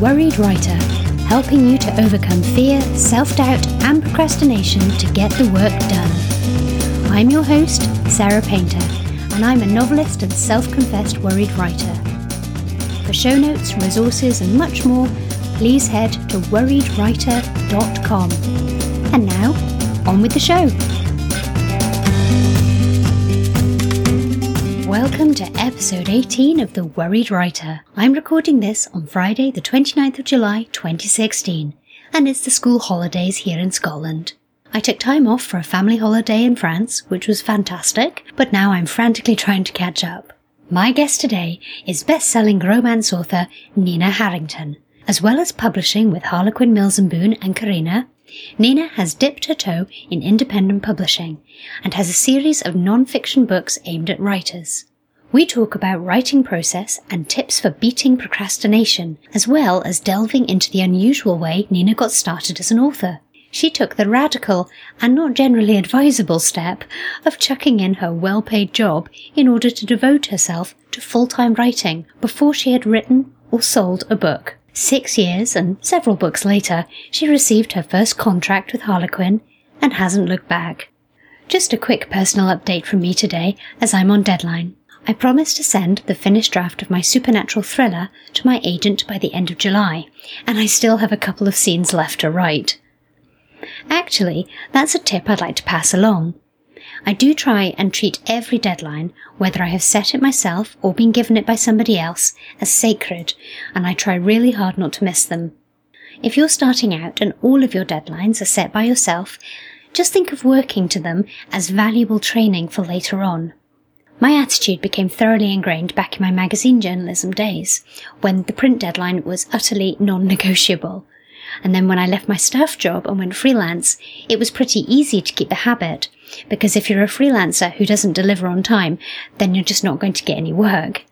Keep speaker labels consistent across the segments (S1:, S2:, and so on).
S1: Worried Writer, helping you to overcome fear, self doubt, and procrastination to get the work done. I'm your host, Sarah Painter, and I'm a novelist and self confessed worried writer. For show notes, resources, and much more, please head to worriedwriter.com. And now, on with the show. Welcome to episode 18 of The Worried Writer. I'm recording this on Friday, the 29th of July 2016, and it's the school holidays here in Scotland. I took time off for a family holiday in France, which was fantastic, but now I'm frantically trying to catch up. My guest today is best-selling romance author Nina Harrington. As well as publishing with Harlequin Mills and Boon and Carina, Nina has dipped her toe in independent publishing and has a series of non-fiction books aimed at writers. We talk about writing process and tips for beating procrastination, as well as delving into the unusual way Nina got started as an author. She took the radical and not generally advisable step of chucking in her well-paid job in order to devote herself to full-time writing before she had written or sold a book. Six years and several books later, she received her first contract with Harlequin and hasn't looked back. Just a quick personal update from me today as I'm on deadline. I promised to send the finished draft of my supernatural thriller to my agent by the end of July, and I still have a couple of scenes left to write. Actually, that's a tip I'd like to pass along. I do try and treat every deadline, whether I have set it myself or been given it by somebody else, as sacred, and I try really hard not to miss them. If you're starting out and all of your deadlines are set by yourself, just think of working to them as valuable training for later on. My attitude became thoroughly ingrained back in my magazine journalism days, when the print deadline was utterly non-negotiable. And then when I left my staff job and went freelance, it was pretty easy to keep the habit, because if you're a freelancer who doesn't deliver on time, then you're just not going to get any work.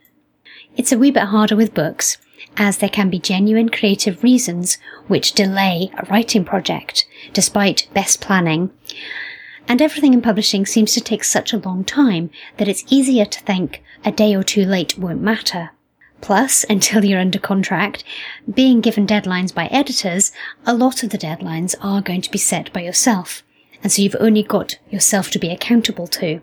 S1: It's a wee bit harder with books, as there can be genuine creative reasons which delay a writing project, despite best planning. And everything in publishing seems to take such a long time that it's easier to think a day or two late won't matter. Plus, until you're under contract, being given deadlines by editors, a lot of the deadlines are going to be set by yourself, and so you've only got yourself to be accountable to.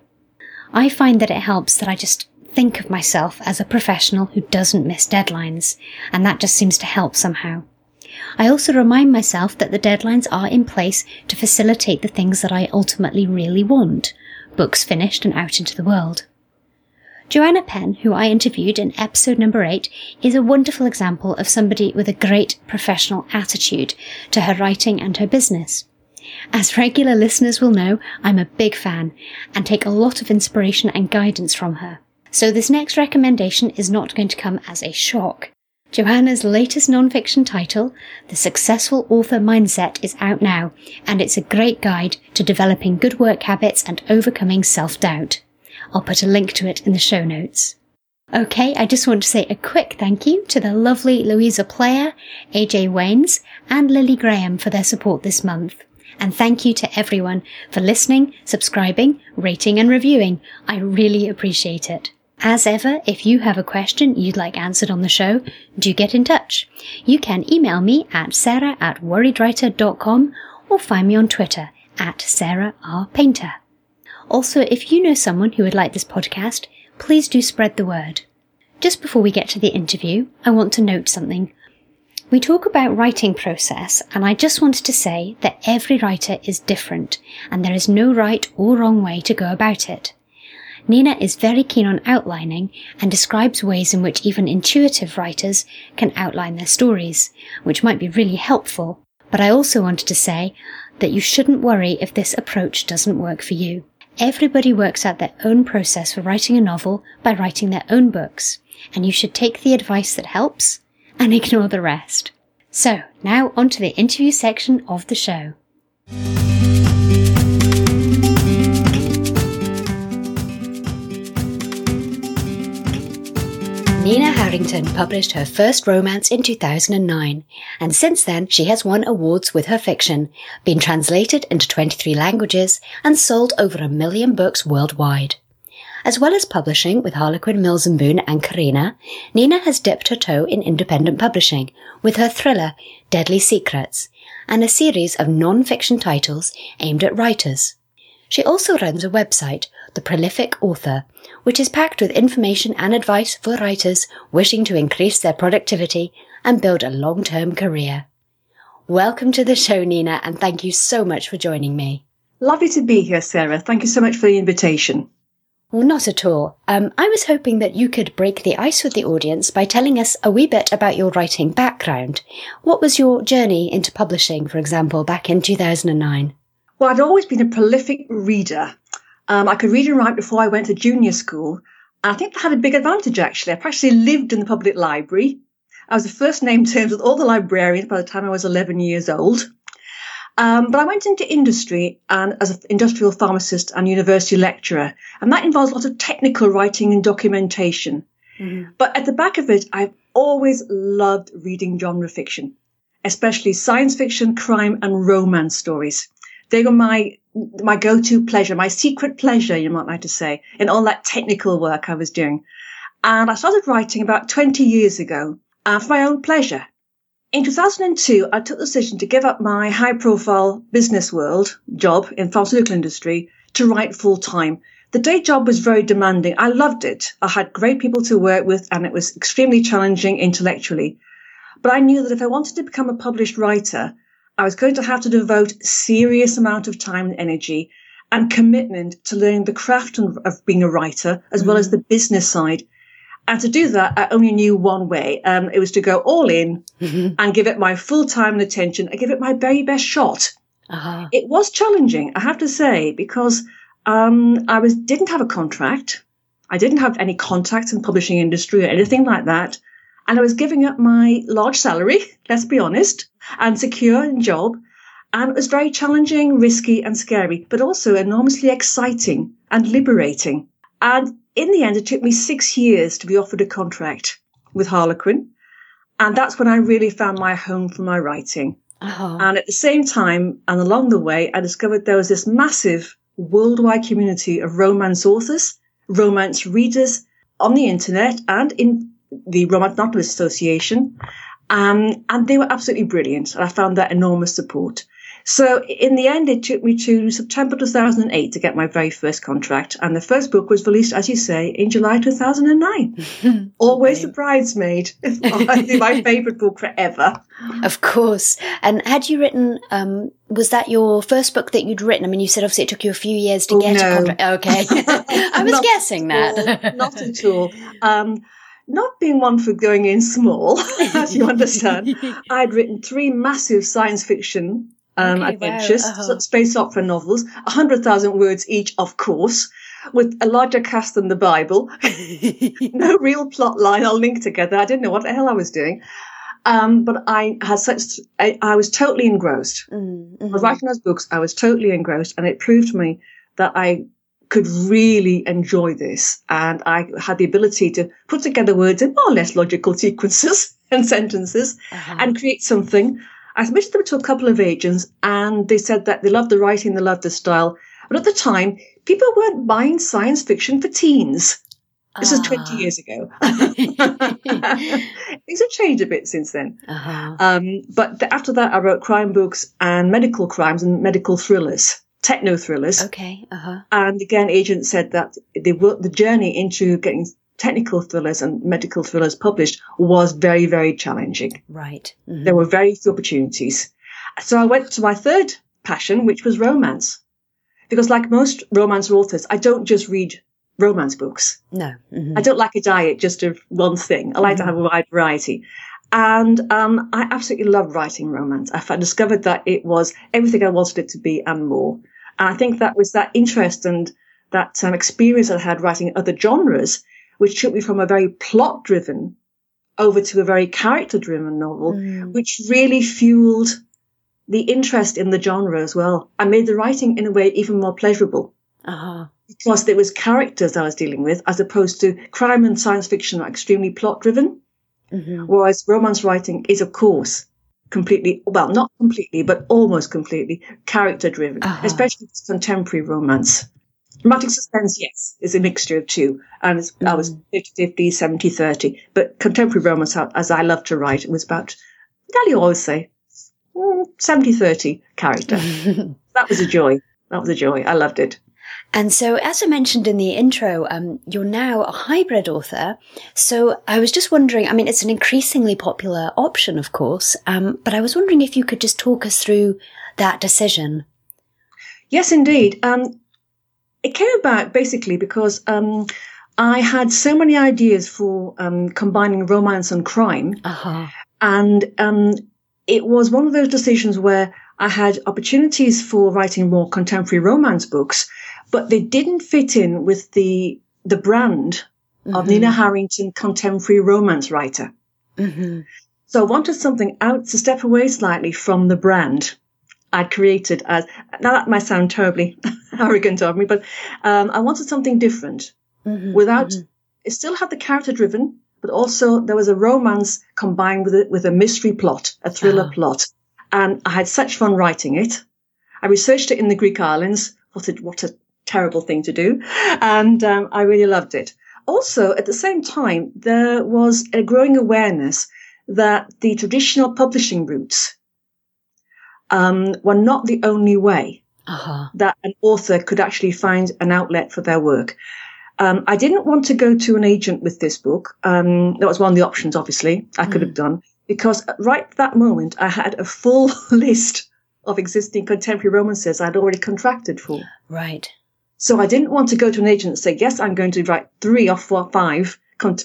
S1: I find that it helps that I just think of myself as a professional who doesn't miss deadlines, and that just seems to help somehow. I also remind myself that the deadlines are in place to facilitate the things that I ultimately really want books finished and out into the world. Joanna Penn, who I interviewed in episode number eight, is a wonderful example of somebody with a great professional attitude to her writing and her business. As regular listeners will know, I'm a big fan and take a lot of inspiration and guidance from her. So this next recommendation is not going to come as a shock. Joanna's latest non-fiction title, The Successful Author Mindset, is out now, and it's a great guide to developing good work habits and overcoming self-doubt. I'll put a link to it in the show notes. Okay, I just want to say a quick thank you to the lovely Louisa Player, AJ Waines, and Lily Graham for their support this month. And thank you to everyone for listening, subscribing, rating and reviewing. I really appreciate it. As ever, if you have a question you'd like answered on the show, do get in touch. You can email me at sarah at worriedwriter.com or find me on Twitter at Sarah R. Painter. Also, if you know someone who would like this podcast, please do spread the word. Just before we get to the interview, I want to note something. We talk about writing process, and I just wanted to say that every writer is different, and there is no right or wrong way to go about it. Nina is very keen on outlining and describes ways in which even intuitive writers can outline their stories, which might be really helpful. But I also wanted to say that you shouldn't worry if this approach doesn't work for you. Everybody works out their own process for writing a novel by writing their own books, and you should take the advice that helps and ignore the rest. So, now on to the interview section of the show. Published her first romance in 2009, and since then she has won awards with her fiction, been translated into 23 languages, and sold over a million books worldwide.
S2: As well as publishing with Harlequin Mills and Boon and Carina, Nina has dipped her toe in independent publishing with her thriller Deadly Secrets and a series of non-fiction titles aimed at writers. She also runs a website, The Prolific Author, which is packed with information and advice for writers wishing to increase their productivity and build a long-term career. Welcome to the show, Nina, and thank you so much for joining me.
S3: Lovely to be here, Sarah. Thank you so much for the invitation.
S2: Well, not at all. Um, I was hoping that you could break the ice with the audience by telling us a wee bit about your writing background. What was your journey into publishing, for example, back in 2009?
S3: Well, I'd always been a prolific reader. Um, I could read and write before I went to junior school. I think that had a big advantage, actually. I practically lived in the public library. I was the first name terms with all the librarians by the time I was 11 years old. Um, but I went into industry and as an industrial pharmacist and university lecturer, and that involves a lot of technical writing and documentation. Mm-hmm. But at the back of it, I've always loved reading genre fiction, especially science fiction, crime, and romance stories. They were my my go-to pleasure, my secret pleasure, you might like to say, in all that technical work I was doing. And I started writing about 20 years ago uh, for my own pleasure. In 2002, I took the decision to give up my high profile business world job in pharmaceutical industry to write full time. The day job was very demanding. I loved it. I had great people to work with and it was extremely challenging intellectually. But I knew that if I wanted to become a published writer, I was going to have to devote serious amount of time and energy and commitment to learning the craft of being a writer as well as mm. the business side and to do that, I only knew one way. Um, it was to go all in mm-hmm. and give it my full time and attention and give it my very best shot. Uh-huh. It was challenging, I have to say, because um, I was didn't have a contract. I didn't have any contacts in the publishing industry or anything like that. And I was giving up my large salary, let's be honest, and secure in job. And it was very challenging, risky, and scary, but also enormously exciting and liberating. And in the end, it took me six years to be offered a contract with Harlequin. And that's when I really found my home for my writing. Oh. And at the same time, and along the way, I discovered there was this massive worldwide community of romance authors, romance readers on the internet and in the Romance Novelist Association. Um, and they were absolutely brilliant. And I found that enormous support. So in the end, it took me to September 2008 to get my very first contract. And the first book was released, as you say, in July 2009. Always the bridesmaid. my favorite book forever.
S2: Of course. And had you written, um, was that your first book that you'd written? I mean, you said obviously it took you a few years to oh, get no. a contract. Okay. I was guessing that.
S3: not at all. Um, not being one for going in small, as you understand, I'd written three massive science fiction um, okay, adventures, wow. uh-huh. space opera novels, 100,000 words each, of course, with a larger cast than the Bible. no real plot line or link together. I didn't know what the hell I was doing. Um, but I had such, I, I was totally engrossed. Mm-hmm. I was writing those books. I was totally engrossed and it proved to me that I could really enjoy this. And I had the ability to put together words in more or less logical sequences and sentences uh-huh. and create something I submitted them to a couple of agents and they said that they loved the writing, they loved the style. But at the time, people weren't buying science fiction for teens. This is 20 ah. years ago. Things have changed a bit since then. Uh-huh. Um, but the, after that, I wrote crime books and medical crimes and medical thrillers, techno thrillers.
S2: Okay. Uh-huh.
S3: And again, agent said that worked the journey into getting technical thrillers and medical thrillers published was very, very challenging.
S2: Right.
S3: Mm-hmm. There were very few opportunities. So I went to my third passion, which was romance. Because like most romance authors, I don't just read romance books.
S2: No. Mm-hmm.
S3: I don't like a diet just of one thing. I like mm-hmm. to have a wide variety. And um, I absolutely love writing romance. I discovered that it was everything I wanted it to be and more. And I think that was that interest and that um, experience I had writing other genres which took me from a very plot driven over to a very character driven novel, mm. which really fueled the interest in the genre as well and made the writing in a way even more pleasurable. Uh-huh. Because there was characters I was dealing with as opposed to crime and science fiction are extremely plot driven. Mm-hmm. Whereas romance writing is, of course, completely, well, not completely, but almost completely character driven, uh-huh. especially contemporary romance. Romantic suspense, yes, is a mixture of two. And mm. I was 50 50, 70 30. But contemporary romance, as I love to write, it was about, nearly always say, mm, 70 30 character. that was a joy. That was a joy. I loved it.
S2: And so, as I mentioned in the intro, um, you're now a hybrid author. So I was just wondering, I mean, it's an increasingly popular option, of course, um, but I was wondering if you could just talk us through that decision.
S3: Yes, indeed. Um, it came about basically because um, I had so many ideas for um, combining romance and crime. Uh-huh. And um, it was one of those decisions where I had opportunities for writing more contemporary romance books, but they didn't fit in with the the brand mm-hmm. of Nina Harrington, contemporary romance writer. Mm-hmm. So I wanted something out to step away slightly from the brand I'd created as, now that might sound terribly arrogant of me, but um, I wanted something different mm-hmm, without, mm-hmm. it still had the character driven, but also there was a romance combined with it, with a mystery plot, a thriller uh-huh. plot. And I had such fun writing it. I researched it in the Greek islands. What a, what a terrible thing to do. And um, I really loved it. Also, at the same time, there was a growing awareness that the traditional publishing routes um, were not the only way uh-huh. that an author could actually find an outlet for their work. Um, I didn't want to go to an agent with this book. Um, that was one of the options, obviously, I could mm. have done, because right at that moment, I had a full list of existing contemporary romances I'd already contracted for.
S2: Right.
S3: So I didn't want to go to an agent and say, yes, I'm going to write three or four, five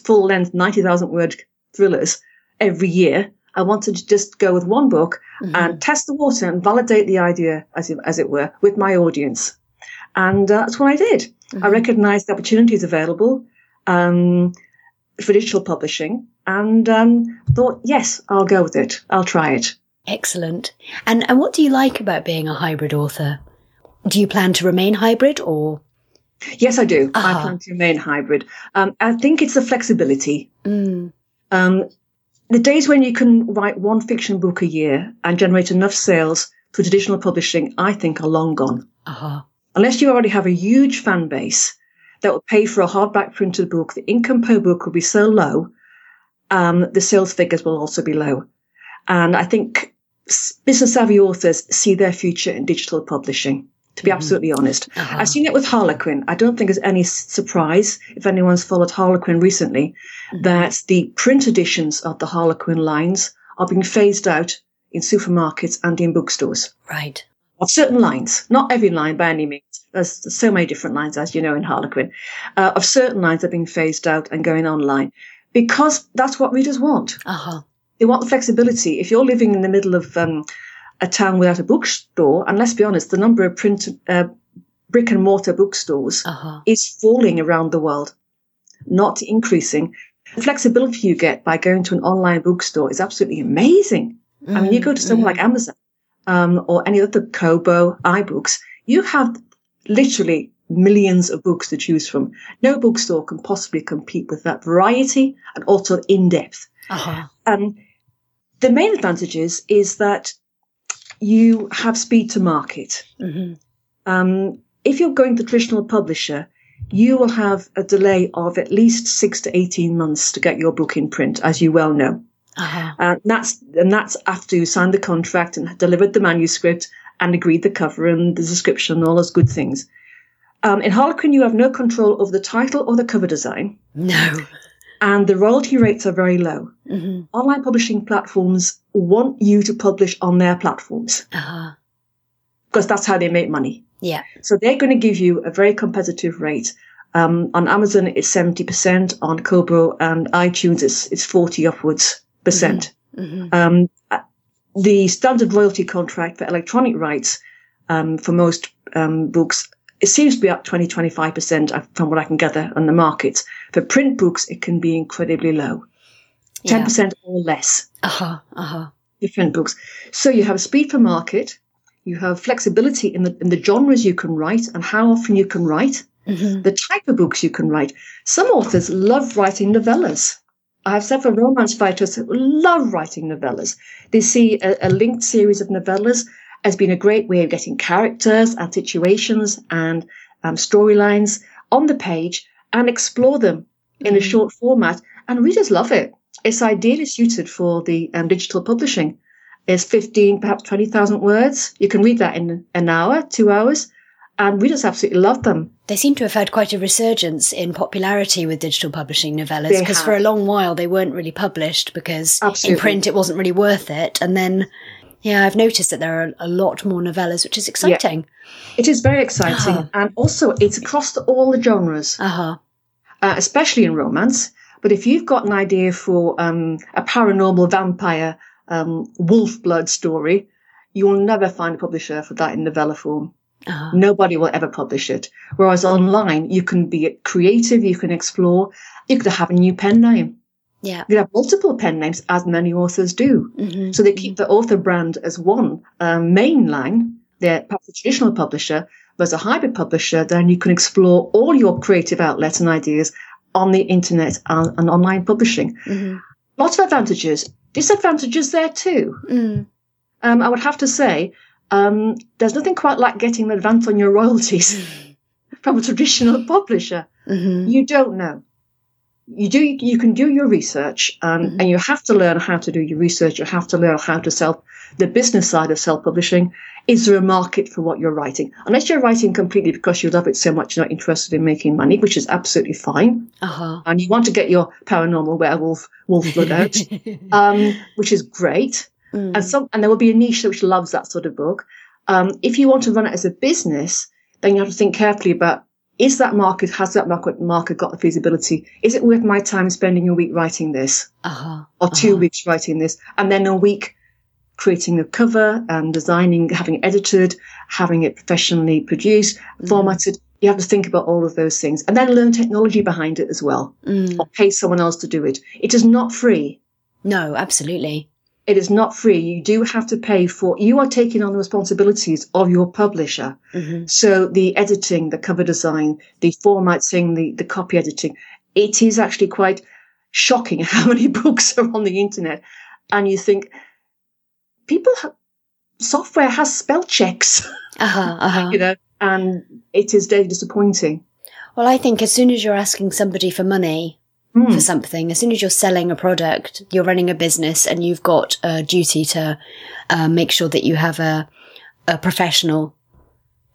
S3: full length, 90,000 word thrillers every year. I wanted to just go with one book mm-hmm. and test the water and validate the idea, as it, as it were, with my audience. And uh, that's what I did. Mm-hmm. I recognized the opportunities available um, for digital publishing and um, thought, yes, I'll go with it. I'll try it.
S2: Excellent. And, and what do you like about being a hybrid author? Do you plan to remain hybrid or?
S3: Yes, I do. Uh-huh. I plan to remain hybrid. Um, I think it's the flexibility. Mm. Um, the days when you can write one fiction book a year and generate enough sales for traditional publishing, I think are long gone. Uh-huh. Unless you already have a huge fan base that will pay for a hardback printed book, the income per book will be so low, um, the sales figures will also be low. And I think business savvy authors see their future in digital publishing to be mm-hmm. absolutely honest. Uh-huh. I've seen it with Harlequin. I don't think it's any surprise if anyone's followed Harlequin recently mm-hmm. that the print editions of the Harlequin lines are being phased out in supermarkets and in bookstores.
S2: Right.
S3: Of certain lines, not every line by any means. There's, there's so many different lines, as you know, in Harlequin. Uh, of certain lines are being phased out and going online because that's what readers want. Uh-huh. They want the flexibility. If you're living in the middle of um, a town without a bookstore, and let's be honest, the number of print uh, brick and mortar bookstores uh-huh. is falling around the world, not increasing. The flexibility you get by going to an online bookstore is absolutely amazing. Mm-hmm. I mean, you go to somewhere mm-hmm. like Amazon um, or any other Kobo, iBooks, you have literally millions of books to choose from. No bookstore can possibly compete with that variety and also in depth. Uh-huh. Um, the main advantages is that you have speed to market. Mm-hmm. Um, if you're going to traditional publisher, you will have a delay of at least six to 18 months to get your book in print, as you well know. Uh-huh. and that's and that's after you signed the contract and delivered the manuscript and agreed the cover and the description and all those good things. Um, in Harlequin, you have no control over the title or the cover design.
S2: No
S3: and the royalty rates are very low. Mm-hmm. Online publishing platforms want you to publish on their platforms uh-huh. because that's how they make money.
S2: Yeah.
S3: So they're going to give you a very competitive rate. Um, on Amazon, it's 70%. On Kobo and iTunes, it's, it's 40 upwards percent. Mm-hmm. mm-hmm. Um, uh, the standard royalty contract for electronic rights um, for most um, books it seems to be up 20, 25% from what I can gather on the markets. For print books, it can be incredibly low. 10% yeah. or less.
S2: Uh-huh, uh-huh.
S3: Different books. So you have speed for market. You have flexibility in the, in the genres you can write and how often you can write. Mm-hmm. The type of books you can write. Some authors love writing novellas. I have several romance writers who love writing novellas. They see a, a linked series of novellas has been a great way of getting characters and situations and um, storylines on the page and explore them in a
S2: Mm.
S3: short format. And readers love it. It's ideally suited for the um, digital publishing. It's 15, perhaps 20,000 words. You can read that in an hour, two hours, and readers absolutely love them.
S2: They seem to have had quite a resurgence in popularity with digital publishing novellas because for a long while they weren't really published because
S3: Absolutely.
S2: in print it wasn't really worth it. And then, yeah, I've noticed that there are a lot more novellas, which is exciting.
S3: It is very exciting.
S2: Ah.
S3: And also, it's across the, all the genres.
S2: Uh huh.
S3: uh, especially in romance. But if you've got an idea for um, a paranormal vampire um, wolf blood story, you will never find a publisher for that in novella form.
S2: Uh-huh.
S3: Nobody will ever publish it. Whereas online, you can be creative, you can explore, you could have a new pen name.
S2: Yeah.
S3: You have multiple pen names, as many authors do.
S2: hmm
S3: So they keep the author brand as one um, main line. They're perhaps a traditional publisher, but as a hybrid publisher, then you can explore all your creative outlets and ideas on the internet and, and online publishing.
S2: hmm
S3: Lots of advantages. Disadvantages there too.
S2: Mm.
S3: Um, I would have to say, um, there's nothing quite like getting an advance on your royalties from a traditional publisher.
S2: hmm
S3: You don't know. You do. You can do your research, and,
S2: Mhm.
S3: and you have to learn how to do your research. You have to learn how to sell the business side of self-publishing. Is there a market for what you're writing? Unless you're writing completely because you love it so much, you're not interested in making money, which is absolutely fine,
S2: Uh-huh.
S3: and you want to get your paranormal werewolf wolf blood out, um, which is great.
S2: Mm.
S3: And some, and there will be a niche which loves that sort of book. Um, if you want to run it as a business, then you have to think carefully about is that market, has that market, market got the feasibility? Is it worth my time spending a week writing this
S2: Uh-huh.
S3: or 2
S2: Uh-huh.
S3: weeks writing this and then a week creating the cover and designing, having it edited, having it professionally produced,
S2: Mm.
S3: formatted? You have to think about all of those things and then learn technology behind it as well
S2: Mm.
S3: or pay someone else to do it. It is not free.
S2: No, absolutely.
S3: It is not free. You do have to pay for, you are taking on the responsibilities of your publisher.
S2: hmm
S3: So the editing, the cover design, the formatting, the, the copy editing, it is actually quite shocking how many books are on the internet. And you think, people, ha- software has spell checks,
S2: Uh-huh. Uh-huh.
S3: you know, and it is very disappointing.
S2: Well, I think as soon as you're asking somebody for money
S3: Hmm.
S2: for something, as soon as you're selling a product, you're running a business and you've got a duty to uh, make sure that you have a, a professional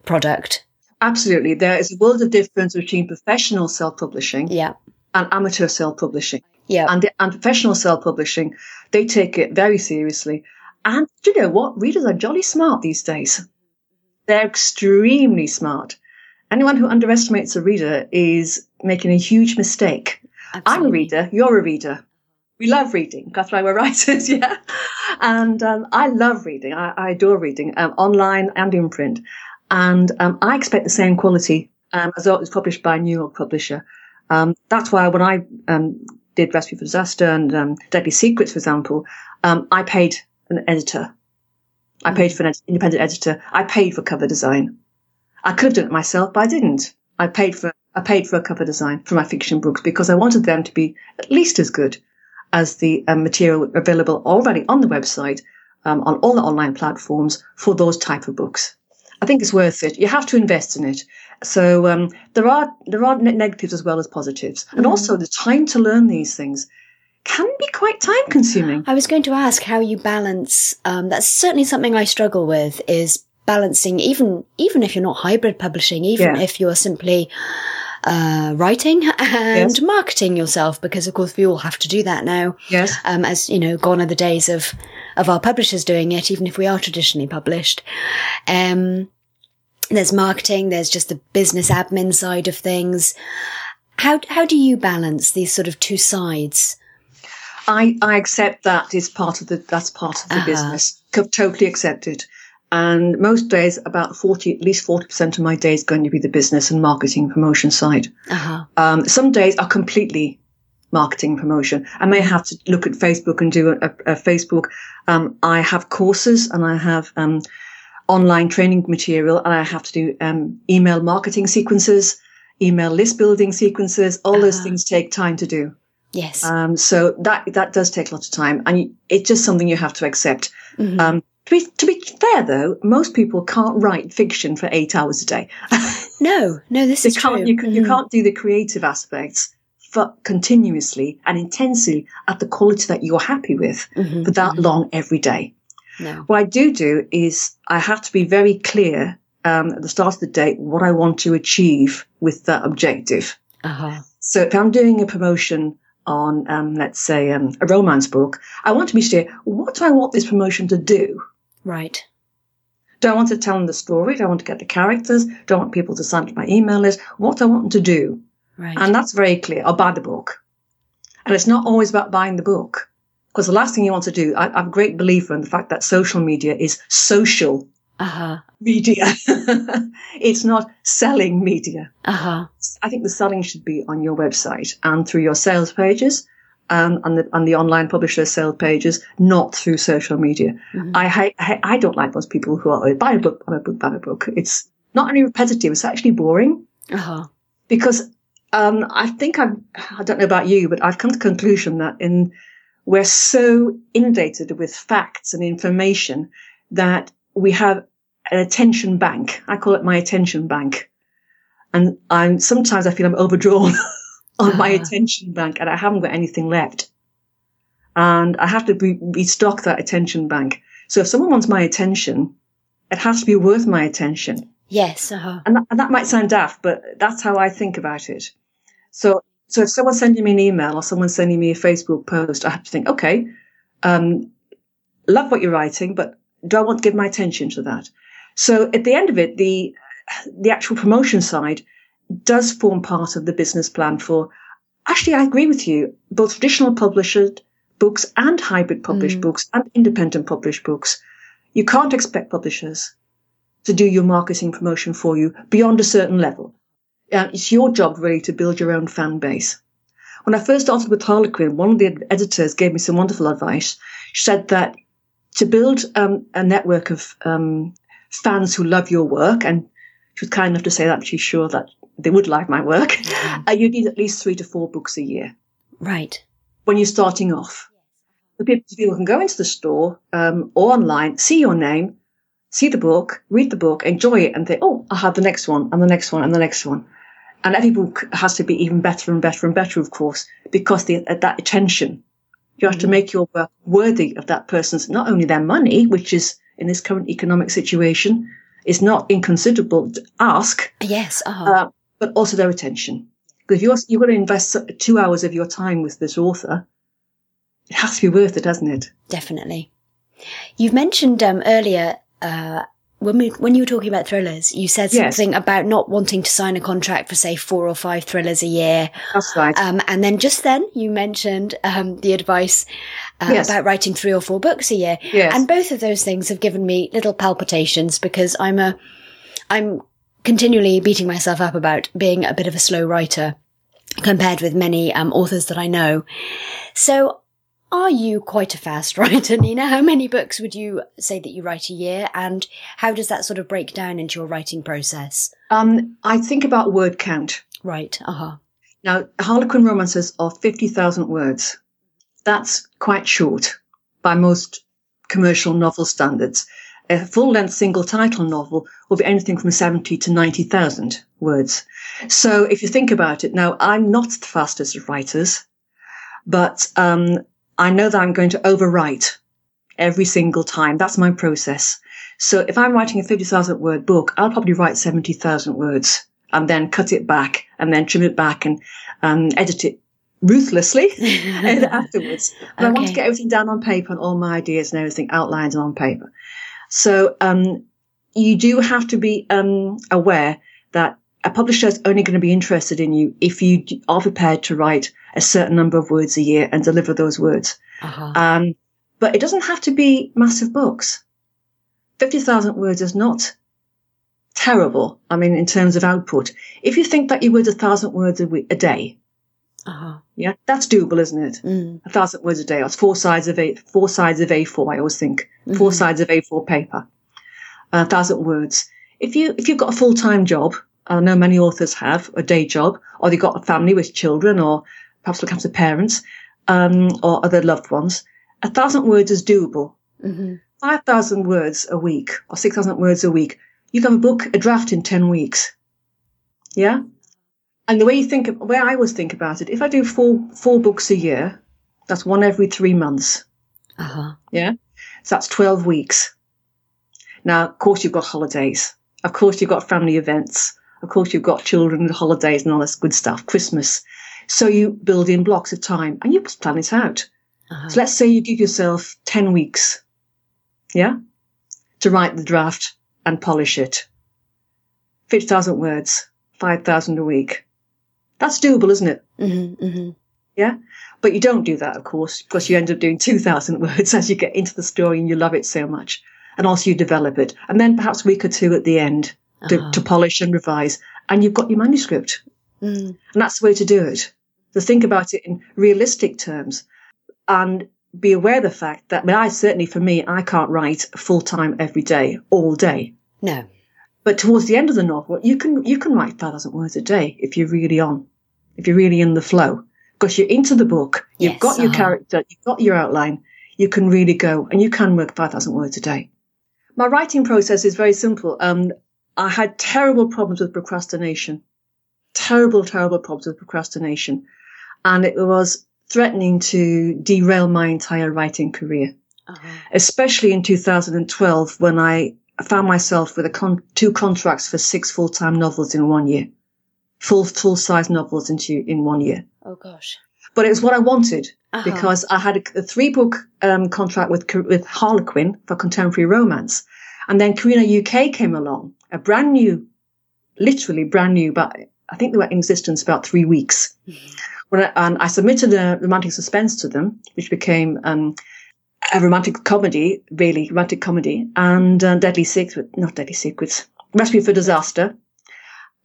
S2: product.
S3: Absolutely. There is a world of difference between professional self-publishing
S2: Yeah.
S3: and amateur self-publishing.
S2: Yeah.
S3: and, and professional self-publishing, they take it very seriously. And do you know what? Readers are jolly smart these days. They're extremely smart. Anyone who underestimates a reader is making a huge mistake. I'm a reader. You're a reader. We love reading. That's why we're writers, yeah. And um, I love reading. I, I adore reading, um, online and in print. And um, I expect the same quality um, as though it was published by a New York publisher. Um, that's why when I um, did Recipe for Disaster and um, Deadly Secrets, for example, um, I paid an editor. I paid for an ed- independent editor. I paid for cover design. I could have done it myself, but I didn't. I paid for I paid for a cover design for my fiction books because I wanted them to be at least as good as the um, material available already on the website, um, on all the online platforms for those type of books. I think it's worth it. You have to invest in it. So um, there are there are ne- negatives as well as positives, and
S2: Mhm.
S3: also the time to learn these things can be quite time consuming.
S2: I was going to ask how you balance. Um, that's certainly something I struggle with. Is balancing even even if you're not hybrid publishing, even
S3: Yeah.
S2: if you're simply uh, writing and
S3: Yes.
S2: marketing yourself, because of course we all have to do that now.
S3: Yes,
S2: Um, as you know, gone are the days of of our publishers doing it, even if we are traditionally published. Um, there's marketing. There's just the business admin side of things. How how do you balance these sort of two sides?
S3: I I accept that is part of the that's part of the
S2: Uh-huh.
S3: business. Totally accept it. And most days, about forty, at least forty percent of my day is going to be the business and marketing promotion side.
S2: Uh huh.
S3: Um, some days are completely marketing promotion. I may have to look at Facebook and do a, a, Facebook. Um, I have courses and I have um, online training material, and I have to do um, email marketing sequences, email list building sequences. All those
S2: Ah.
S3: things take time to do.
S2: Yes.
S3: Um, so that that does take a lot of time, and it's just something you have to accept.
S2: Mhm.
S3: To be to be fair, though, most people can't write fiction for eight hours a day.
S2: No, no, this is
S3: can't,
S2: true.
S3: You, can, you
S2: Mhm.
S3: can't do the creative aspects for continuously and intensely at the quality that you're happy with
S2: Mhm,
S3: for that
S2: mhm.
S3: long every day.
S2: No.
S3: What I do do is I have to be very clear um, at the start of the day what I want to achieve with that objective.
S2: Uh-huh.
S3: So if I'm doing a promotion on, um, let's say, um, a romance book, I want to be clear, what do I want this promotion to do?
S2: Right.
S3: Do I want to tell them the story? Do I want to get the characters? Don't want people to sign up to my email list? What I want them to do?
S2: Right.
S3: And that's very clear. I'll buy the book. And it's not always about buying the book. Because the last thing you want to do, I, I'm a great believer in the fact that social media is social
S2: uh-huh.
S3: media. it's not selling media.
S2: Uh-huh.
S3: I think the selling should be on your website and through your sales pages and on the, on the online publisher sales pages, not through social media.
S2: Mhm.
S3: I, hate- I, I don't like those people who are buy a book, buy a book, buy a book. It's not only repetitive, it's actually boring
S2: Uh-huh.
S3: because um, I think I've, I don't know about you, but I've come to the conclusion that in we're so inundated with facts and information that we have an attention bank. I call it my attention bank, and I'm sometimes I feel I'm overdrawn on my
S2: Ah.
S3: attention bank, and I haven't got anything left, and I have to be, restock that attention bank. So if someone wants my attention, it has to be worth my attention.
S2: Yes, uh-huh.
S3: And that, and that might sound daft, but that's how I think about it. So, so if someone's sending me an email or someone's sending me a Facebook post, I have to think, okay, um, love what you're writing, but do I want to give my attention to that? So at the end of it, the, the actual promotion side does form part of the business plan for, actually, I agree with you, both traditional published books and hybrid published
S2: Mm.
S3: books and independent published books. You can't expect publishers to do your marketing promotion for you beyond a certain level. Uh, it's your job really to build your own fan base. When I first started with Harlequin, one of the editors gave me some wonderful advice. She said that to build um, a network of um, fans who love your work, and she was kind enough to say that she's sure that they would like my work,
S2: Mhm.
S3: uh, you need at least three to four books a year
S2: Right.
S3: when you're starting off. The people, can go into the store um, or online, see your name, see the book, read the book, enjoy it, and think, oh, I'll have the next one, and the next one, and the next one. And every book has to be even better and better and better, of course, because the, at that attention, you have to
S2: Mhm.
S3: make your work worthy of that person's, not only their money, which is in this current economic situation, is not inconsiderable to ask,
S2: Yes, uh-huh.
S3: uh, but also their attention. Because if you're, you're going to invest two hours of your time with this author, it has to be worth it, doesn't it?
S2: Definitely. You've mentioned um, earlier uh, when we when you were talking about thrillers, you said
S3: Yes.
S2: something about not wanting to sign a contract for say four or five thrillers a year,
S3: That's right.
S2: um, and then just then you mentioned um, the advice uh,
S3: Yes.
S2: about writing three or four books a year,
S3: yes.
S2: and both of those things have given me little palpitations because I'm a I'm continually beating myself up about being a bit of a slow writer compared with many um, authors that I know. So, are you quite a fast writer, Nina? How many books would you say that you write a year, and how does that sort of break down into your writing process?
S3: um, I think about word count.
S2: Right. Uh huh.
S3: Now, Harlequin romances are 50,000 words. That's quite short by most commercial novel standards. A full length single title novel will be anything from 70 to 90,000 words. So if you think about it, now I'm not the fastest of writers, but um, I know that I'm going to overwrite every single time. That's my process. So if I'm writing a 50,000 word book, I'll probably write 70,000 words and then cut it back and then trim it back and um, edit it ruthlessly afterwards. And I want to get everything down on paper and all my ideas and everything outlined on paper. So um, you do have to be um, aware that a publisher is only going to be interested in you if you are prepared to write a certain number of words a year and deliver those words.
S2: uh-huh.
S3: Um, but it doesn't have to be massive books. 50,000 words is not terrible. I mean, in terms of output, if you think that you would a thousand words a, week, a day,
S2: Uh-huh.
S3: yeah, that's doable, isn't it?
S2: Mm.
S3: A thousand words a day. That's four sides of a four sides of A4. I always think four
S2: Mhm.
S3: sides of A4 paper. A thousand words. If you if you've got a full time job, I know many authors have a day job, or they've got a family with children, or perhaps look after parents, um, or other loved ones. A thousand words is doable.
S2: hmm
S3: 5,000 words a week or 6,000 words a week, you can book, a draft in 10 weeks. Yeah. And the way you think, way I always think about it, if I do four four books a year, that's one every three months.
S2: Uh huh.
S3: Yeah. So that's 12 weeks. Now, of course, you've got holidays. Of course, you've got family events. Of course, you've got children holidays and all this good stuff, Christmas. So you build in blocks of time and you plan it out.
S2: Uh-huh.
S3: So let's say you give yourself 10 weeks. Yeah. To write the draft and polish it. 50,000 words, 5,000 a week. That's doable, isn't it?
S2: Mm-hmm, mm-hmm.
S3: Yeah. But you don't do that, of course, because you end up doing 2,000 words as you get into the story and you love it so much. And also you develop it. And then perhaps a week or two at the end to,
S2: Uh-huh.
S3: to polish and revise. And you've got your manuscript.
S2: Mm.
S3: And that's the way to do it. To think about it in realistic terms and be aware of the fact that, I mean, I certainly, for me, I can't write full time every day, all day.
S2: No.
S3: But towards the end of the novel, you can, you can write 5,000 words a day if you're really on, if you're really in the flow. Because you're into the book, you've
S2: Yes,
S3: got your
S2: uh-huh.
S3: character, you've got your outline, you can really go and you can work 5,000 words a day. My writing process is very simple. Um, I had terrible problems with procrastination. Terrible, terrible problems with procrastination. And it was threatening to derail my entire writing career,
S2: Uh-huh.
S3: especially in 2012 when I found myself with a con- two contracts for six full-time novels in one year. Full, full-size novels in two, in one year.
S2: Oh gosh.
S3: But it was what I wanted
S2: Uh-huh.
S3: because I had a, a three book um, contract with with Harlequin for contemporary romance, and then Carina UK came along, a brand new, literally brand new, but I think they were in existence about three weeks. When I, and I submitted a romantic suspense to them, which became um, a romantic comedy, really romantic comedy, and uh, Deadly Secrets, not Deadly Secrets, Recipe for Disaster.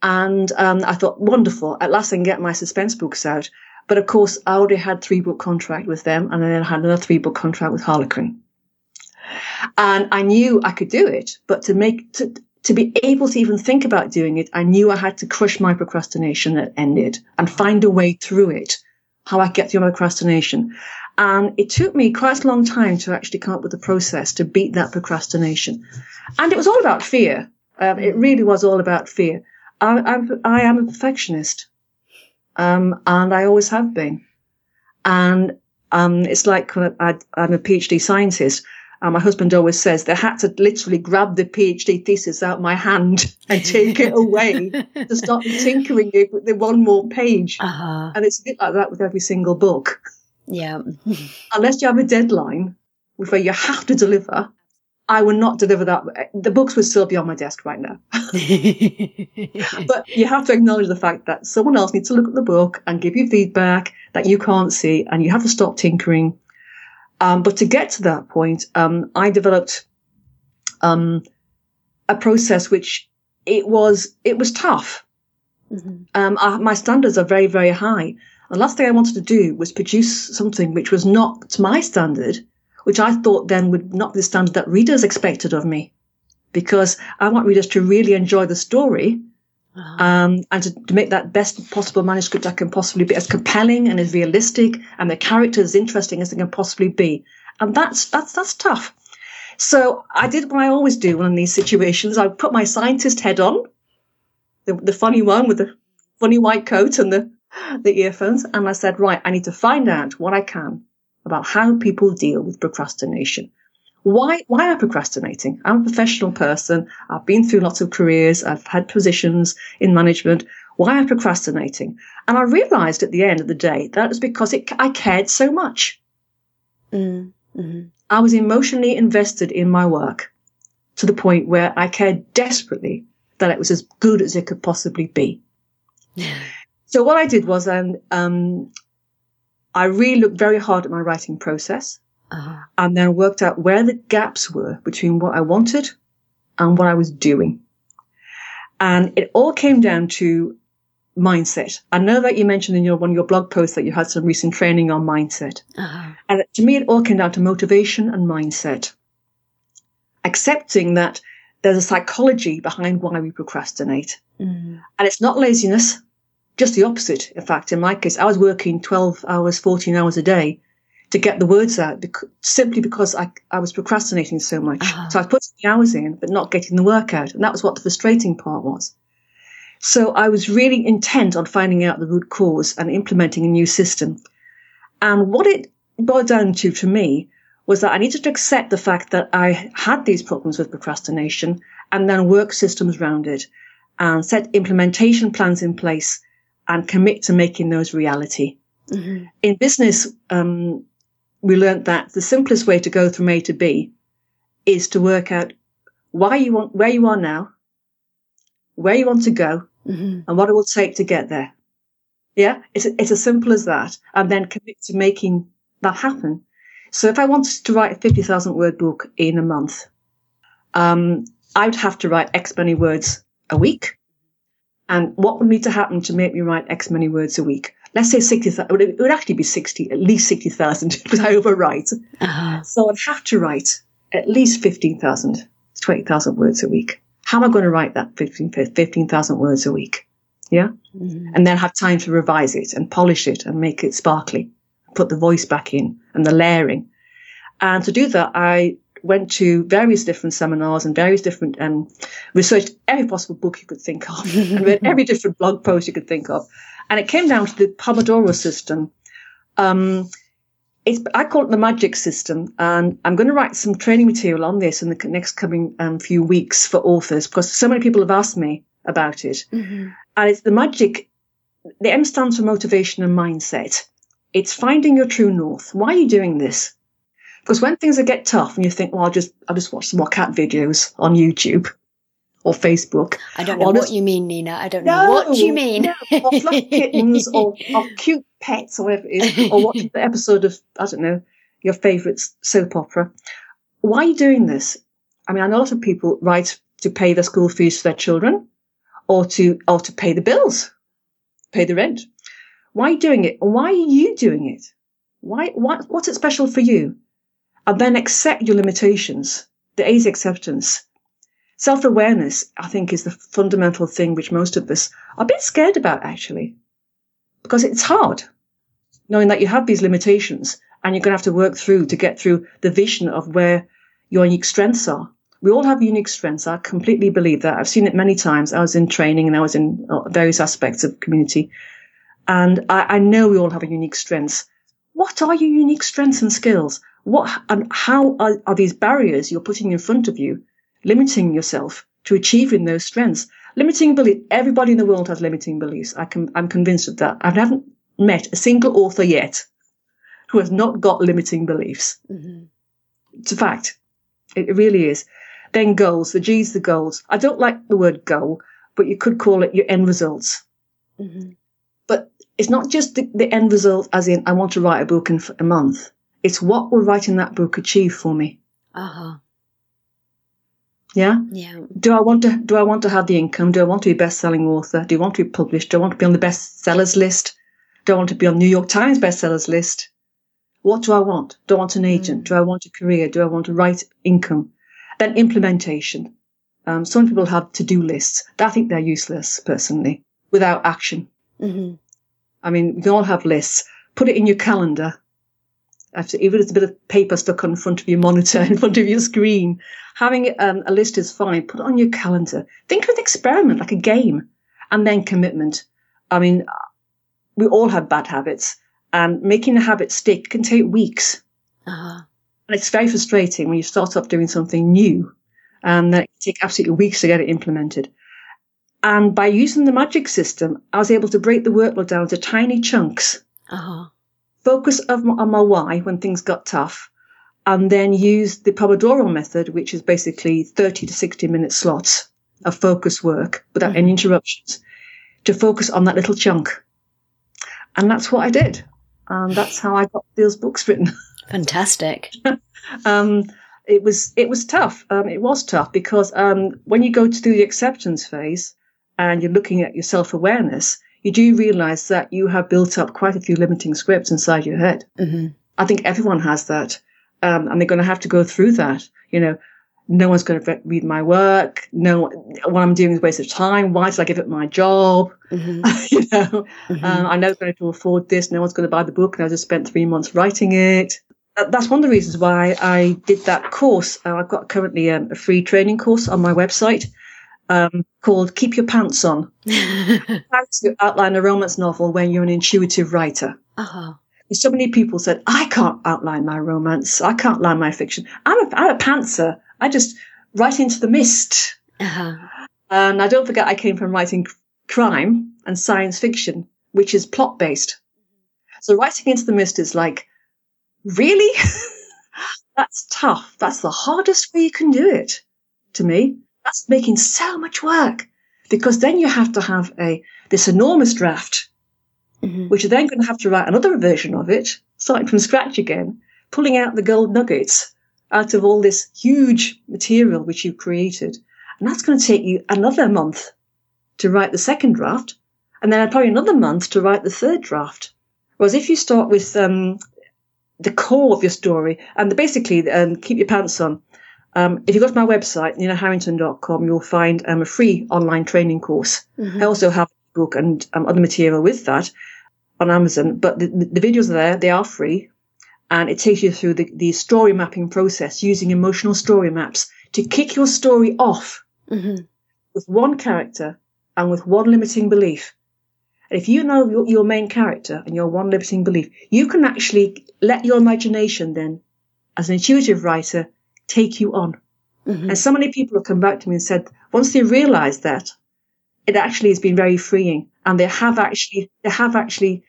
S3: And um, I thought, wonderful, at last I can get my suspense books out. But of course, I already had three book contract with them, and then I had another three book contract with Harlequin. And I knew I could do it, but to make to to be able to even think about doing it, I knew I had to crush my procrastination that ended and find a way through it, how I get through my procrastination. And it took me quite a long time to actually come up with a process to beat that procrastination. And it was all about fear. Um, it really was all about fear. I, I'm, I am a perfectionist. Um, and I always have been. And, um, it's like I, I'm a PhD scientist. And my husband always says they had to literally grab the PhD thesis out my hand and take it away to stop me tinkering it with the one more page.
S2: Uh-huh.
S3: And it's a bit like that with every single book.
S2: Yeah.
S3: Unless you have a deadline where you have to deliver, I will not deliver that. The books would still be on my desk right now. But you have to acknowledge the fact that someone else needs to look at the book and give you feedback that you can't see, and you have to stop tinkering. Um, but to get to that point, um, I developed um, a process which it was it was tough.
S2: Mhm.
S3: Um, I, my standards are very very high. The last thing I wanted to do was produce something which was not to my standard, which I thought then would not be the standard that readers expected of me, because I want readers to really enjoy the story. Um, and to, to make that best possible manuscript I can possibly be, as compelling and as realistic, and the characters as interesting as they can possibly be. And that's that's that's tough. So I did what I always do in these situations. I put my scientist head on, the, the funny one with the funny white coat and the the earphones, and I said, right, I need to find out what I can about how people deal with procrastination. Why, why am I procrastinating? I'm a professional person. I've been through lots of careers. I've had positions in management. Why am I procrastinating? And I realized at the end of the day that it was because it, I cared so much.
S2: Mm, mhm.
S3: I was emotionally invested in my work to the point where I cared desperately that it was as good as it could possibly be. So what I did was, um, um, I really looked very hard at my writing process
S2: Uh-huh.
S3: and then worked out where the gaps were between what I wanted and what I was doing. And it all came down to mindset. I know that you mentioned in your one of your blog posts that you had some recent training on mindset.
S2: Uh-huh.
S3: And to me, it all came down to motivation and mindset. Accepting that there's a psychology behind why we procrastinate.
S2: Mm.
S3: And it's not laziness, just the opposite. In fact, in my case, I was working 12 hours, 14 hours a day to get the words out simply because I, I was procrastinating so much.
S2: Ah.
S3: So I putting the hours in, but not getting the work out. And that was what the frustrating part was. So I was really intent on finding out the root cause and implementing a new system. And what it boiled down to for me was that I needed to accept the fact that I had these problems with procrastination and then work systems around it and set implementation plans in place and commit to making those reality. Mm-hmm. In business, um, we learned that the simplest way to go from A to B is to work out why you want, where you are now, where you want to go, mm-hmm. and what it will take to get there. Yeah, it's it's as simple as that, and then commit to making that happen. So if I wanted to write a fifty thousand word book in a month, um, I would have to write X many words a week. And what would need to happen to make me write X many words a week? Let's say 60,000, it would actually be 60, at least 60,000 because I overwrite. Uh-huh. So I'd have to write at least 15,000, 20,000 words a week. How am I going to write that 15,000 15, words a week? Yeah. Mm-hmm. And then have time to revise it and polish it and make it sparkly, put the voice back in and the layering. And to do that, I went to various different seminars and various different um, researched every possible book you could think of and read every different blog post you could think of. And it came down to the Pomodoro system. Um, it's, I call it the magic system, and I'm going to write some training material on this in the next coming um, few weeks for authors because so many people have asked me about it. Mm-hmm. And it's the magic. The M stands for motivation and mindset. It's finding your true north. Why are you doing this? Because when things get tough and you think, well, I'll just, I'll just watch some more cat videos on YouTube or Facebook.
S2: I don't know what you mean, Nina. I don't no, know what you mean. No,
S3: or fluffy kittens or, or cute pets or whatever it is, or watching the episode of, I don't know, your favourite soap opera. Why are you doing this? I mean, I know a lot of people write to pay their school fees for their children or to, or to pay the bills, pay the rent. Why are you doing it? And why are you doing it? Why, what, what's it special for you? and then accept your limitations. The A is acceptance. Self awareness, I think, is the fundamental thing which most of us are a bit scared about, actually, because it's hard knowing that you have these limitations and you're going to have to work through to get through the vision of where your unique strengths are. We all have unique strengths. I completely believe that. I've seen it many times. I was in training and I was in uh, various aspects of community. And I, I know we all have a unique strengths. What are your unique strengths and skills? What and how are, are these barriers you're putting in front of you limiting yourself to achieving those strengths? Limiting belief. Everybody in the world has limiting beliefs. I can, I'm convinced of that. I haven't met a single author yet who has not got limiting beliefs. Mm-hmm. It's a fact. It really is. Then goals. The G's the goals. I don't like the word goal, but you could call it your end results. Mm-hmm. But it's not just the, the, end result, as in I want to write a book in a month. It's what will writing that book achieve for me. Uh huh. Yeah.
S2: Yeah.
S3: Do I want to? Do I want to have the income? Do I want to be a best-selling author? Do I want to be published? Do I want to be on the bestsellers list? Do I want to be on New York Times bestsellers list? What do I want? Do I want an agent? Mm. Do I want a career? Do I want to write income? Then implementation. Um, some people have to-do lists. I think they're useless, personally, without action. Mm-hmm. I mean, we can all have lists. Put it in your calendar after, even if it's a bit of paper stuck on front of your monitor, in front of your screen, having um, a list is fine. Put it on your calendar. Think of an experiment, like a game, and then commitment. I mean, we all have bad habits, and making a habit stick can take weeks. Uh-huh. And it's very frustrating when you start off doing something new, and then it take absolutely weeks to get it implemented. And by using the magic system, I was able to break the workload down to tiny chunks. Uh-huh focus on my why when things got tough, and then use the Pomodoro method, which is basically 30 to 60 minute slots of focus work without mm-hmm. any interruptions, to focus on that little chunk. And that's what I did. And that's how I got those books written.
S2: Fantastic.
S3: um, it was it was tough. Um, it was tough because um, when you go through the acceptance phase and you're looking at your self awareness, you do realize that you have built up quite a few limiting scripts inside your head. Mm-hmm. I think everyone has that. Um, and they're going to have to go through that. You know, no one's going to read my work. No, what I'm doing is a waste of time. Why did I give it my job? Mm-hmm. you know, mm-hmm. um, I'm never going to afford this. No one's going to buy the book, and I just spent three months writing it. That's one of the reasons why I did that course. Uh, I've got currently um, a free training course on my website um, called Keep Your Pants On. How to outline a romance novel when you're an intuitive writer.
S2: uh-huh.
S3: So many people said, I can't outline my romance. I can't outline my fiction. I'm a, I'm a pantser. I just write into the mist.
S2: Uh-huh.
S3: And I don't forget I came from writing crime and science fiction, which is plot based. So writing into the mist is like, really? That's tough. That's the hardest way you can do it to me. That's making so much work because then you have to have a, this enormous draft,
S2: Mhm.
S3: which you're then going to have to write another version of it, starting from scratch again, pulling out the gold nuggets out of all this huge material which you've created. And that's going to take you another month to write the second draft, and then probably another month to write the third draft. Whereas if you start with um, the core of your story, and basically um, keep your pants on. Um, if you go to my website, ninaharrington.com, you'll find um, a free online training course.
S2: Mhm.
S3: I also have a book and um, other material with that on Amazon, but the, the videos are there, they are free, and it takes you through the, the story mapping process using emotional story maps to kick your story off
S2: Mhm.
S3: with one character and with one limiting belief. And if you know your, your main character and your one limiting belief, you can actually let your imagination then, as an intuitive writer, take you on.
S2: Mhm.
S3: And so many people have come back to me and said, once they realised that, it actually has been very freeing, and they have actually they have actually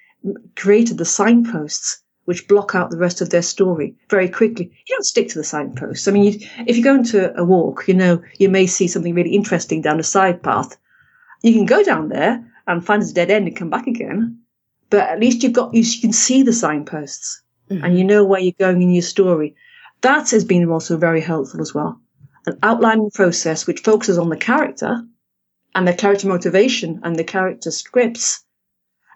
S3: created the signposts which block out the rest of their story very quickly. You don't stick to the signposts. I mean, you, if you go into a walk, you know you may see something really interesting down a side path. You can go down there and find a dead end and come back again, but at least you've got you can see the signposts
S2: Mhm.
S3: and you know where you're going in your story. That has been also very helpful as well. An outlining process which focuses on the character and their character motivation and the character scripts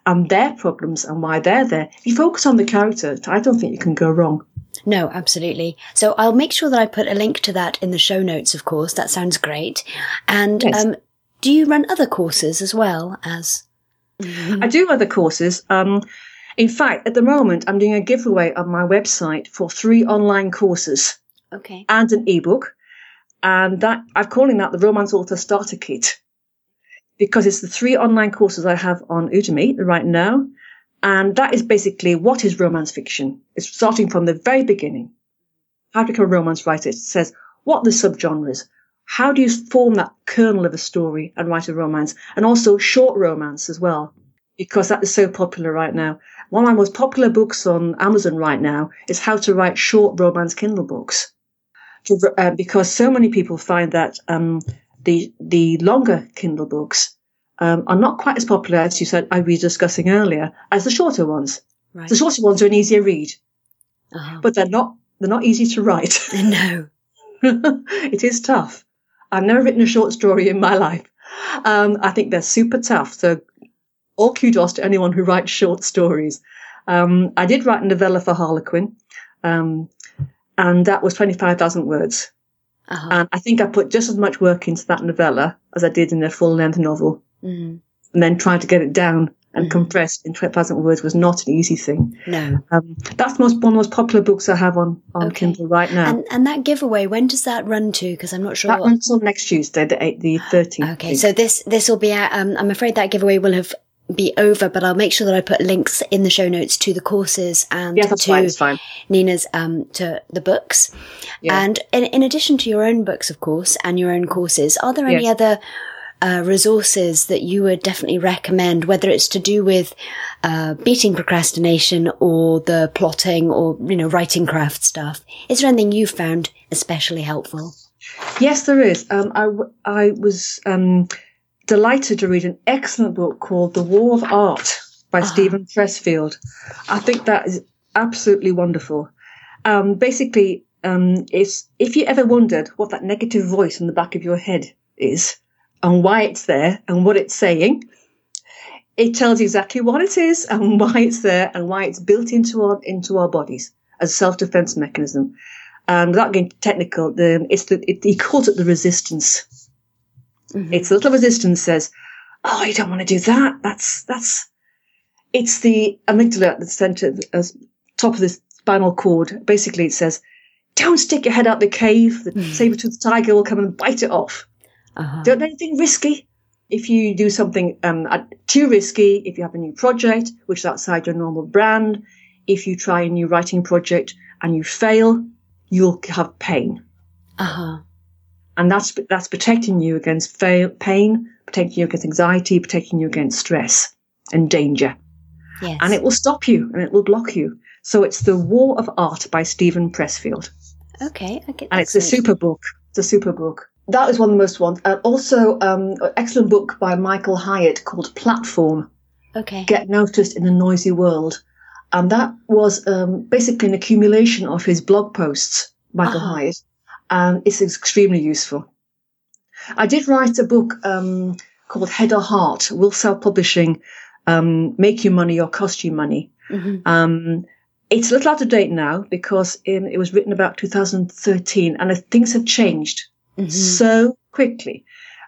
S3: and their problems and why they're there. If you focus on the character, I don't think you can go wrong.
S2: No, absolutely. So I'll make sure that I put a link to that in the show notes, of course. That sounds great. And
S3: Yes.
S2: um, do you run other courses as well as?
S3: I do other courses. Um, in fact, at the moment, I'm doing a giveaway on my website for three online courses.
S2: Okay.
S3: and an ebook. And that I'm calling that the Romance Author Starter Kit because it's the three online courses I have on Udemy right now. And that is basically what is romance fiction? It's starting from the very beginning. How to become a romance writer. It says what the subgenres? How do you form that kernel of a story and write a romance? And also short romance as well, because that is so popular right now. One of my most popular books on Amazon right now is how to write short romance Kindle books to, uh, because so many people find that um, the the longer Kindle books um, are not quite as popular as you said I was discussing earlier as the shorter ones.
S2: Right.
S3: The shorter ones are an easier read,
S2: Uh-huh.
S3: but they're not they're not easy to write.
S2: no.
S3: it is tough. I've never written a short story in my life. Um, I think they're super tough. So all kudos to anyone who writes short stories. Um, I did write a novella for Harlequin, um, and that was 25,000 words.
S2: Uh-huh.
S3: And I think I put just as much work into that novella as I did in a full length novel.
S2: Mhm.
S3: And then trying to get it down and
S2: Mhm.
S3: compressed in 20,000 words was not an easy thing.
S2: No.
S3: Um, that's the most, one of the most popular books I have on, on
S2: Okay.
S3: Kindle right now.
S2: And and that giveaway, when does that run to? Because I'm not sure.
S3: that runs till next Tuesday, the, 8th, the 13th.
S2: Okay, so this this will be out. Um, I'm afraid that giveaway will have be over, but I'll make sure that I put links in the show notes to the courses and
S3: Yes,
S2: to
S3: fine.
S2: Nina's um to the books.
S3: Yeah.
S2: And in, in addition to your own books, of course, and your own courses, are there any
S3: Yes.
S2: other uh, resources that you would definitely recommend, whether it's to do with uh, beating procrastination or the plotting or you know writing craft stuff? Is there anything you found especially helpful?
S3: Yes, there is. Um, I, w- I was um, delighted to read an excellent book called The War of Art by
S2: Ah.
S3: Steven Pressfield. I think that is absolutely wonderful. Um, basically, um, it's, if you ever wondered what that negative voice in the back of your head is and why it's there and what it's saying, it tells you exactly what it is and why it's there and why it's built into our into our bodies as a self-defense mechanism. And without getting technical, the, it's the, it, he calls it the resistance.
S2: Mhm.
S3: It's the little resistance says, "Oh, you don't want to do that. That's that's." It's the amygdala at the center, as top of this spinal cord. Basically, it says, "Don't stick your head out the cave. The
S2: Mhm.
S3: saber-toothed tiger will come and bite it off." Uh-huh. Don't do anything risky. If you do something um, too risky, if you have a new project which is outside your normal brand, if you try a new writing project and you fail, you'll have pain.
S2: Uh-huh.
S3: And that's that's protecting you against fail, pain, protecting you against anxiety, protecting you against stress and danger.
S2: Yes.
S3: And it will stop you and it will block you. So it's The War of Art by Steven Pressfield.
S2: Okay, I okay.
S3: And it's a super book. It's a super book. That was one of the most ones. And also, um, an excellent book by Michael Hyatt called Platform.
S2: Okay.
S3: Get Noticed in a Noisy World. And that was um, basically an accumulation of his blog posts, Michael uh-huh. Hyatt. And it's extremely useful. I did write a book um, called Head or Heart, Will Self Publishing um, Make You Money or Cost You Money. Mm-hmm. Um, it's a little out of date now because in, it was written about 2013 and things have changed mm-hmm. so quickly.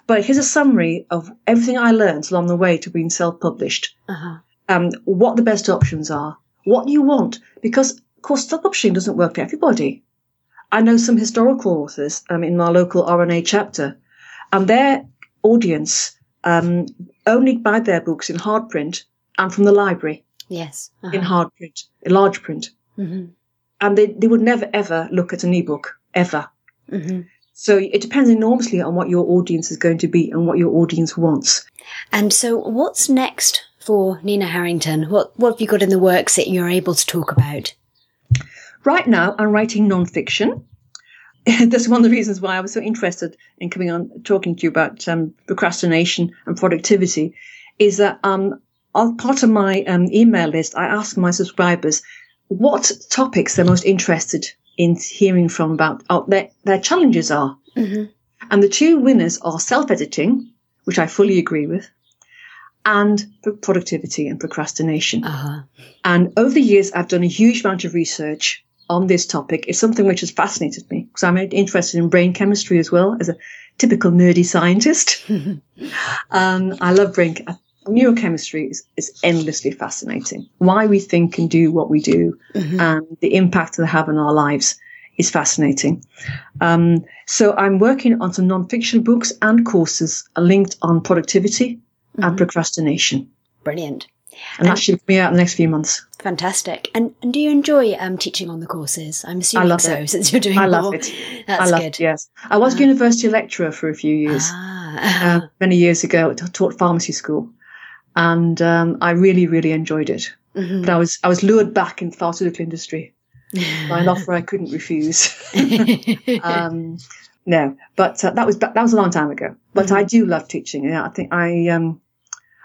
S3: But here's a summary of everything I learned along the way to being self-published. Uh-huh. Um, what the best options are, what you want, because of course self-publishing doesn't work for everybody. I know some historical authors um, in my local RNA chapter, and their audience um, only buy their books in hard print and from the library.
S2: Yes.
S3: Uh-huh. In hard print, in large print. Mm-hmm. And they, they would never ever look at an ebook, ever. Mm-hmm. So it depends enormously on what your audience is going to be and what your audience wants.
S2: And so what's next for Nina Harrington? What, what have you got in the works that you're able to talk about?
S3: Right now, I'm writing nonfiction. That's one of the reasons why I was so interested in coming on talking to you about um, procrastination and productivity. Is that um, part of my um, email list, I ask my subscribers what topics they're most interested in hearing from about uh, their, their challenges are. Mm-hmm. And the two winners are self editing, which I fully agree with, and productivity and procrastination. Uh-huh. And over the years, I've done a huge amount of research on this topic. is something which has fascinated me because I'm interested in brain chemistry as well as a typical nerdy scientist. um, I love brain neurochemistry is, is endlessly fascinating. Why we think and do what we do mm-hmm. and the impact they have on our lives is fascinating. Um, so I'm working on some nonfiction books and courses linked on productivity mm-hmm. and procrastination.
S2: Brilliant.
S3: And, and that should be out in the next few months.
S2: Fantastic. And, and do you enjoy um, teaching on the courses? I'm assuming I love so, it. since you're doing
S3: I
S2: more.
S3: love it. That's I love good. It, yes. I was uh, university lecturer for a few years. Ah. Uh, many years ago, I taught pharmacy school and um, I really, really enjoyed it. Mm-hmm. But I was I was lured back in the pharmaceutical industry by an offer I couldn't refuse. um, no, but uh, that was that was a long time ago. But mm-hmm. I do love teaching. Yeah, I think I um,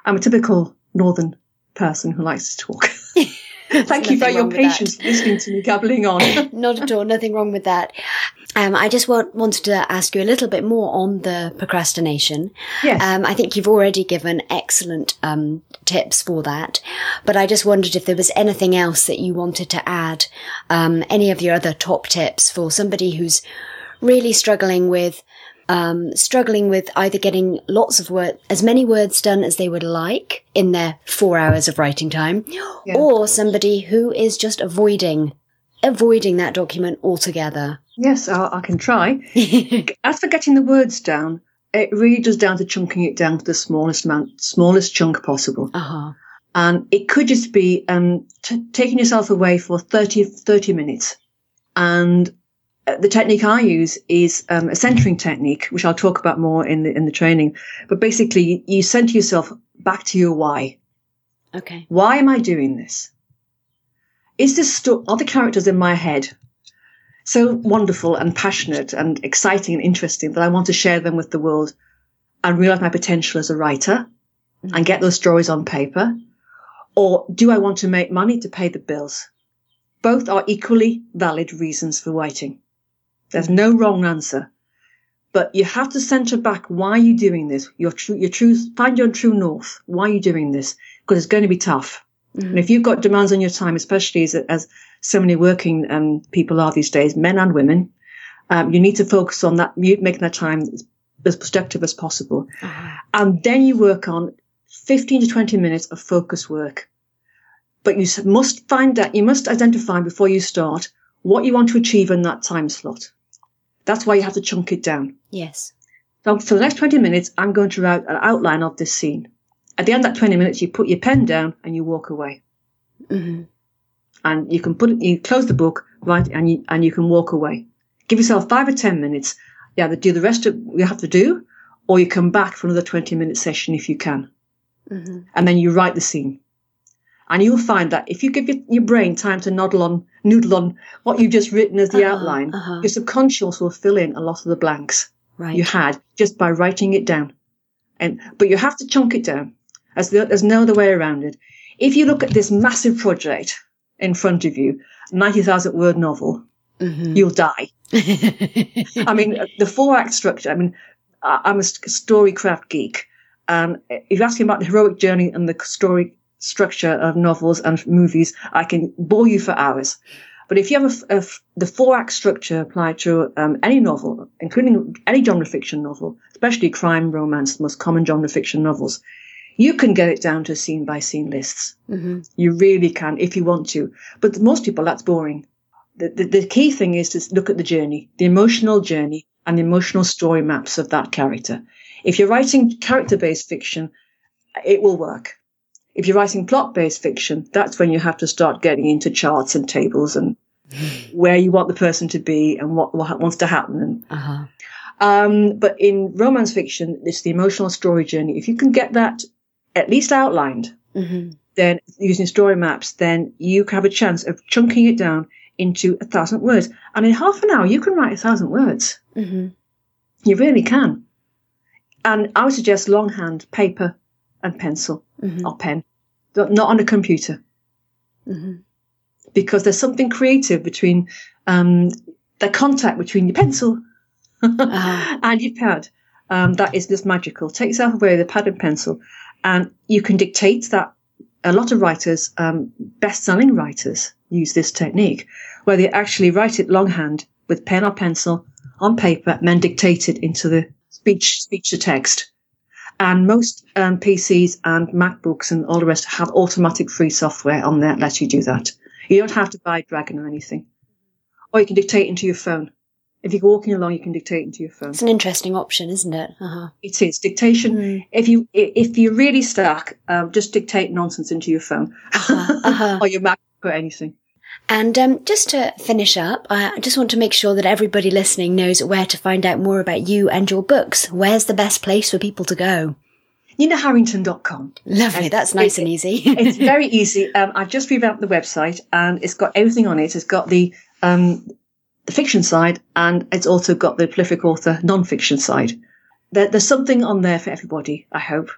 S3: I'm a typical northern person who likes to talk. Thank you for your patience listening to me gabbling on.
S2: Not at all. Nothing wrong with that. Um, I just want, wanted to ask you a little bit more on the procrastination.
S3: Yes.
S2: Um, I think you've already given excellent um, tips for that, but I just wondered if there was anything else that you wanted to add, um, any of your other top tips for somebody who's really struggling with um, struggling with either getting lots of words, as many words done as they would like in their four hours of writing time, yeah. or somebody who is just avoiding, avoiding that document altogether.
S3: Yes, I, I can try. as for getting the words down, it really does down to chunking it down to the smallest amount, smallest chunk possible.
S2: Uh-huh.
S3: And it could just be um, t- taking yourself away for 30, 30 minutes and the technique I use is um, a centering technique, which I'll talk about more in the in the training. But basically, you center yourself back to your why.
S2: Okay.
S3: Why am I doing this? Is this sto- are the characters in my head so wonderful and passionate and exciting and interesting that I want to share them with the world and realize my potential as a writer mm-hmm. and get those stories on paper? Or do I want to make money to pay the bills? Both are equally valid reasons for writing. There's no wrong answer. But you have to center back why you're doing this. Your true, your true, find your true north. Why are you doing this? Because it's going to be tough. Mm. And if you've got demands on your time, especially as, as so many working um, people are these days, men and women, um, you need to focus on that, making that time as, as productive as possible. Uh-huh. And then you work on 15 to 20 minutes of focus work. But you must find that, you must identify before you start what you want to achieve in that time slot. That's why you have to chunk it down.
S2: Yes.
S3: So for the next 20 minutes, I'm going to write an outline of this scene. At the end of that 20 minutes, you put your pen down and you walk away.
S2: Mm-hmm.
S3: And you can put it, you close the book, right, and you, and you can walk away. Give yourself five or 10 minutes. You either do the rest of what you have to do, or you come back for another 20 minute session if you can.
S2: Mm-hmm.
S3: And then you write the scene. And you'll find that if you give your, your brain time to noddle on, noodle on what you've just written as the
S2: Uh-huh,
S3: outline,
S2: uh-huh.
S3: your subconscious will fill in a lot of the blanks
S2: Right.
S3: you had just by writing it down. And but you have to chunk it down. As the, there's no other way around it. If you look at this massive project in front of you, ninety thousand word novel,
S2: Mhm.
S3: you'll die. I mean, the four act structure. I mean, I- I'm a st- storycraft geek, and if you're asking about the heroic journey and the story structure of novels and movies, I can bore you for hours. But if you have a a the four act structure applied to um, any novel, including any genre fiction novel, especially crime, romance, the most common genre fiction novels, you can get it down to scene by scene lists.
S2: Mhm.
S3: You really can if you want to. But most people, that's boring. The, the, the key thing is to look at the journey, the emotional journey and the emotional story maps of that character. If you're writing character based fiction, it will work. If you're writing plot based fiction, that's when you have to start getting into charts and tables and where you want the person to be and what, what wants to happen.
S2: Uh-huh.
S3: um, but in romance fiction, it's the emotional story journey. If you can get that at least outlined,
S2: Mhm.
S3: then using story maps, then you have a chance of chunking it down into a thousand words. And in half an hour, you can write a thousand words.
S2: Mhm.
S3: You really can. And I would suggest longhand, paper and pencil
S2: Mhm.
S3: or pen, not on a computer,
S2: Mhm.
S3: because there's something creative between um, the contact between your pencil
S2: Uh-huh.
S3: and your pad. Um, that is just magical. Take yourself away with a pad and pencil, and you can dictate that. A lot of writers, um, best-selling writers, use this technique, where they actually write it longhand with pen or pencil on paper, and then dictate it into the speech speech to text. And most um, PCs and MacBooks and all the rest have automatic free software on there that lets you do that. You don't have to buy Dragon or anything, or you can dictate into your phone. If you're walking along, you can dictate into your phone.
S2: It's an interesting option, isn't it? Uh-huh.
S3: It is dictation.
S2: Mm.
S3: If you if you're really stuck, um, just dictate nonsense into your phone
S2: Uh-huh, uh-huh.
S3: or your Mac or anything.
S2: And um, just to finish up, I just want to make sure that everybody listening knows where to find out more about you and your books. Where's the best place for people to go?
S3: NinaHarrington.com.
S2: Lovely, that's nice and easy.
S3: It's very easy. Um, I've just revamped the website and it's got everything on it. It's got the um, the fiction side and it's also got the prolific author non-fiction side. There, there's something on there for everybody, I hope,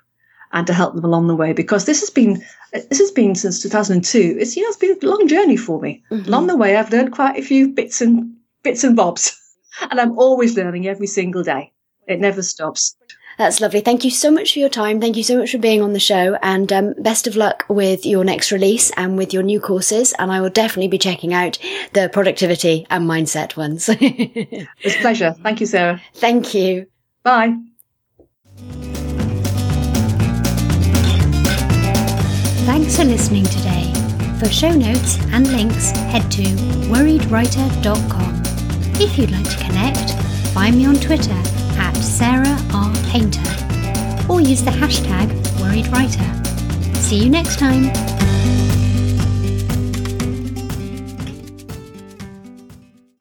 S3: and to help them along the way because this has been this has been since 2002. It's you know it's been a long journey for me. Along the way, I've learned quite a few bits and bits and bobs, and I'm always learning every single day. It never stops.
S2: That's lovely. Thank you so much for your time. Thank you so much for being on the show and um, best of luck with your next release and with your new courses. And I will definitely be checking out the productivity and mindset ones.
S3: It's a pleasure. Thank you, Sarah.
S2: Thank you.
S3: Bye.
S2: Thanks for listening today. For show notes and links, head to worriedwriter.com. If you'd like to connect, find me on Twitter at Sarah R. Painter or use the hashtag worriedwriter. See you next time.